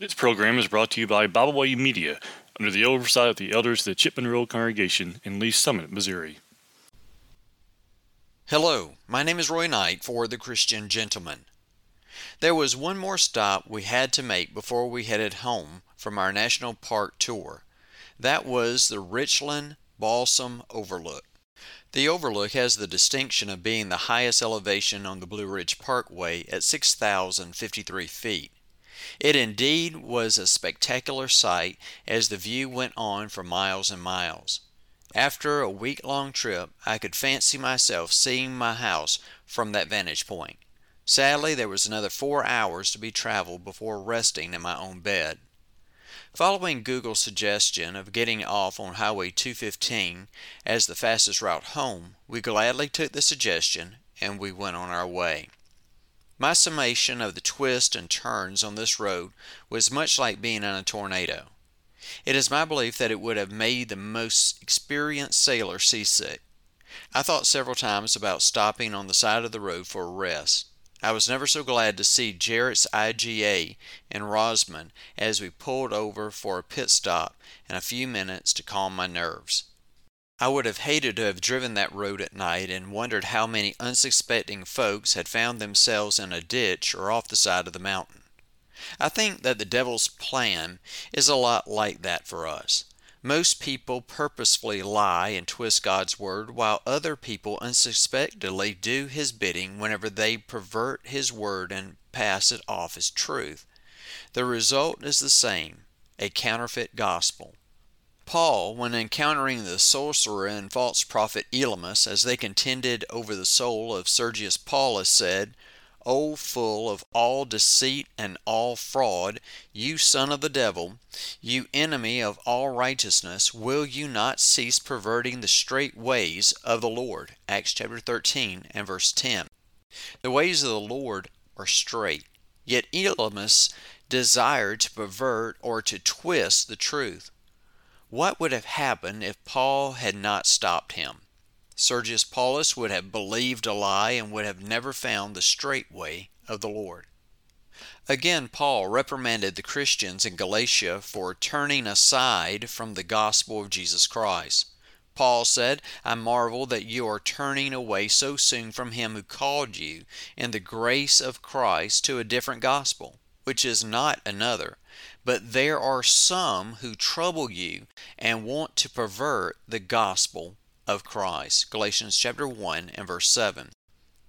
This program is brought to you by Byway Media under the oversight of the elders of the Chipman Road Congregation in Lee's Summit, Missouri. Hello, my name is Roy Knight for The Christian Gentleman. There was one more stop we had to make before we headed home from our national park tour. That was the Richland Balsam Overlook. The overlook has the distinction of being the highest elevation on the Blue Ridge Parkway at 6,053 feet. It indeed was a spectacular sight as the view went on for miles and miles. After a week long trip, I could fancy myself seeing my house from that vantage point. Sadly, there was another four hours to be traveled before resting in my own bed. Following Google's suggestion of getting off on Highway 215 as the fastest route home, we gladly took the suggestion and we went on our way. My summation of the twists and turns on this road was much like being in a tornado. It is my belief that it would have made the most experienced sailor seasick. I thought several times about stopping on the side of the road for a rest. I was never so glad to see Jarrett's IGA in Rosman as we pulled over for a pit stop and a few minutes to calm my nerves. I would have hated to have driven that road at night and wondered how many unsuspecting folks had found themselves in a ditch or off the side of the mountain. I think that the devil's plan is a lot like that for us. Most people purposefully lie and twist God's word, while other people unsuspectedly do his bidding whenever they pervert his word and pass it off as truth. The result is the same a counterfeit gospel. Paul, when encountering the sorcerer and false prophet Elymas as they contended over the soul of Sergius Paulus, said, O full of all deceit and all fraud, you son of the devil, you enemy of all righteousness, will you not cease perverting the straight ways of the Lord? Acts chapter 13 and verse 10. The ways of the Lord are straight, yet Elymas desired to pervert or to twist the truth. What would have happened if Paul had not stopped him? Sergius Paulus would have believed a lie and would have never found the straight way of the Lord. Again, Paul reprimanded the Christians in Galatia for turning aside from the gospel of Jesus Christ. Paul said, I marvel that you are turning away so soon from him who called you in the grace of Christ to a different gospel, which is not another. But there are some who trouble you and want to pervert the gospel of Christ. Galatians chapter 1 and verse 7.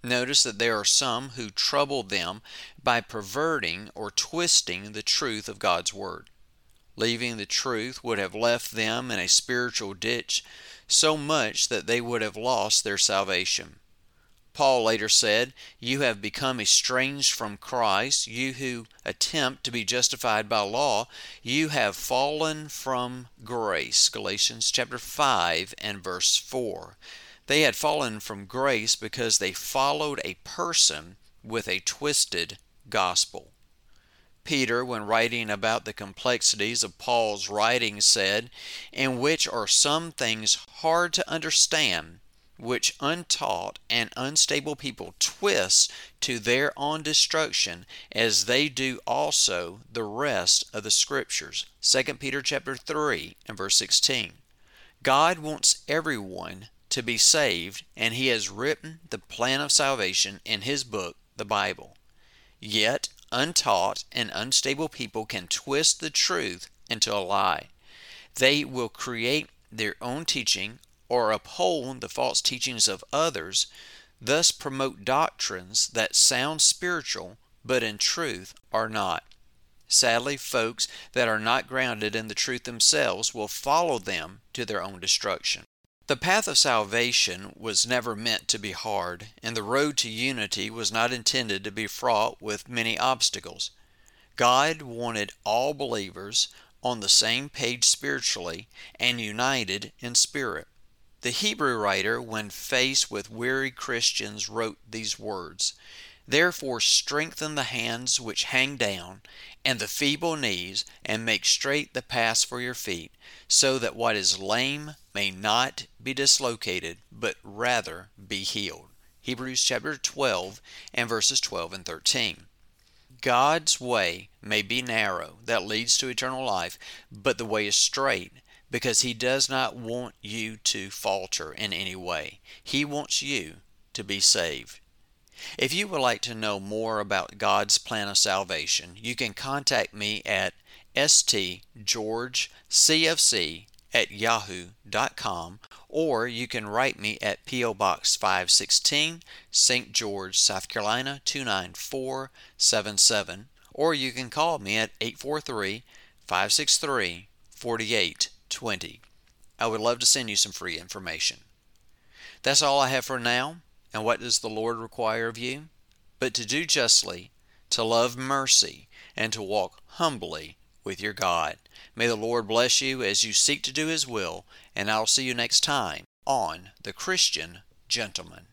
Notice that there are some who trouble them by perverting or twisting the truth of God's Word. Leaving the truth would have left them in a spiritual ditch so much that they would have lost their salvation. Paul later said, You have become estranged from Christ, you who attempt to be justified by law, you have fallen from grace. Galatians chapter 5 and verse 4. They had fallen from grace because they followed a person with a twisted gospel. Peter, when writing about the complexities of Paul's writing, said, In which are some things hard to understand which untaught and unstable people twist to their own destruction as they do also the rest of the scriptures. 2 peter chapter 3 and verse 16 god wants everyone to be saved and he has written the plan of salvation in his book the bible. Yet untaught and unstable people can twist the truth into a lie. They will create their own teaching or uphold the false teachings of others, thus promote doctrines that sound spiritual but in truth are not. Sadly, folks that are not grounded in the truth themselves will follow them to their own destruction. The path of salvation was never meant to be hard, and the road to unity was not intended to be fraught with many obstacles. God wanted all believers on the same page spiritually and united in spirit. The Hebrew writer, when faced with weary Christians, wrote these words Therefore strengthen the hands which hang down, and the feeble knees, and make straight the paths for your feet, so that what is lame may not be dislocated, but rather be healed. Hebrews chapter 12 and verses 12 and 13. God's way may be narrow, that leads to eternal life, but the way is straight because He does not want you to falter in any way. He wants you to be saved. If you would like to know more about God's plan of salvation, you can contact me at stgeorgecfc at yahoo.com or you can write me at P.O. Box 516, St. George, South Carolina 29477 or you can call me at 843 563 4820. I would love to send you some free information. That's all I have for now. And what does the Lord require of you? But to do justly, to love mercy, and to walk humbly with your God. May the Lord bless you as you seek to do His will, and I'll see you next time on The Christian Gentleman.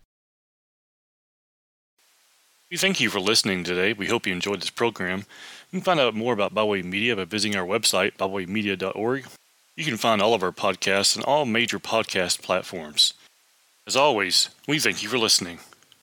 We thank you for listening today. We hope you enjoyed this program. You can find out more about Byway Media by visiting our website, bywaymedia.org. You can find all of our podcasts on all major podcast platforms. As always, we thank you for listening.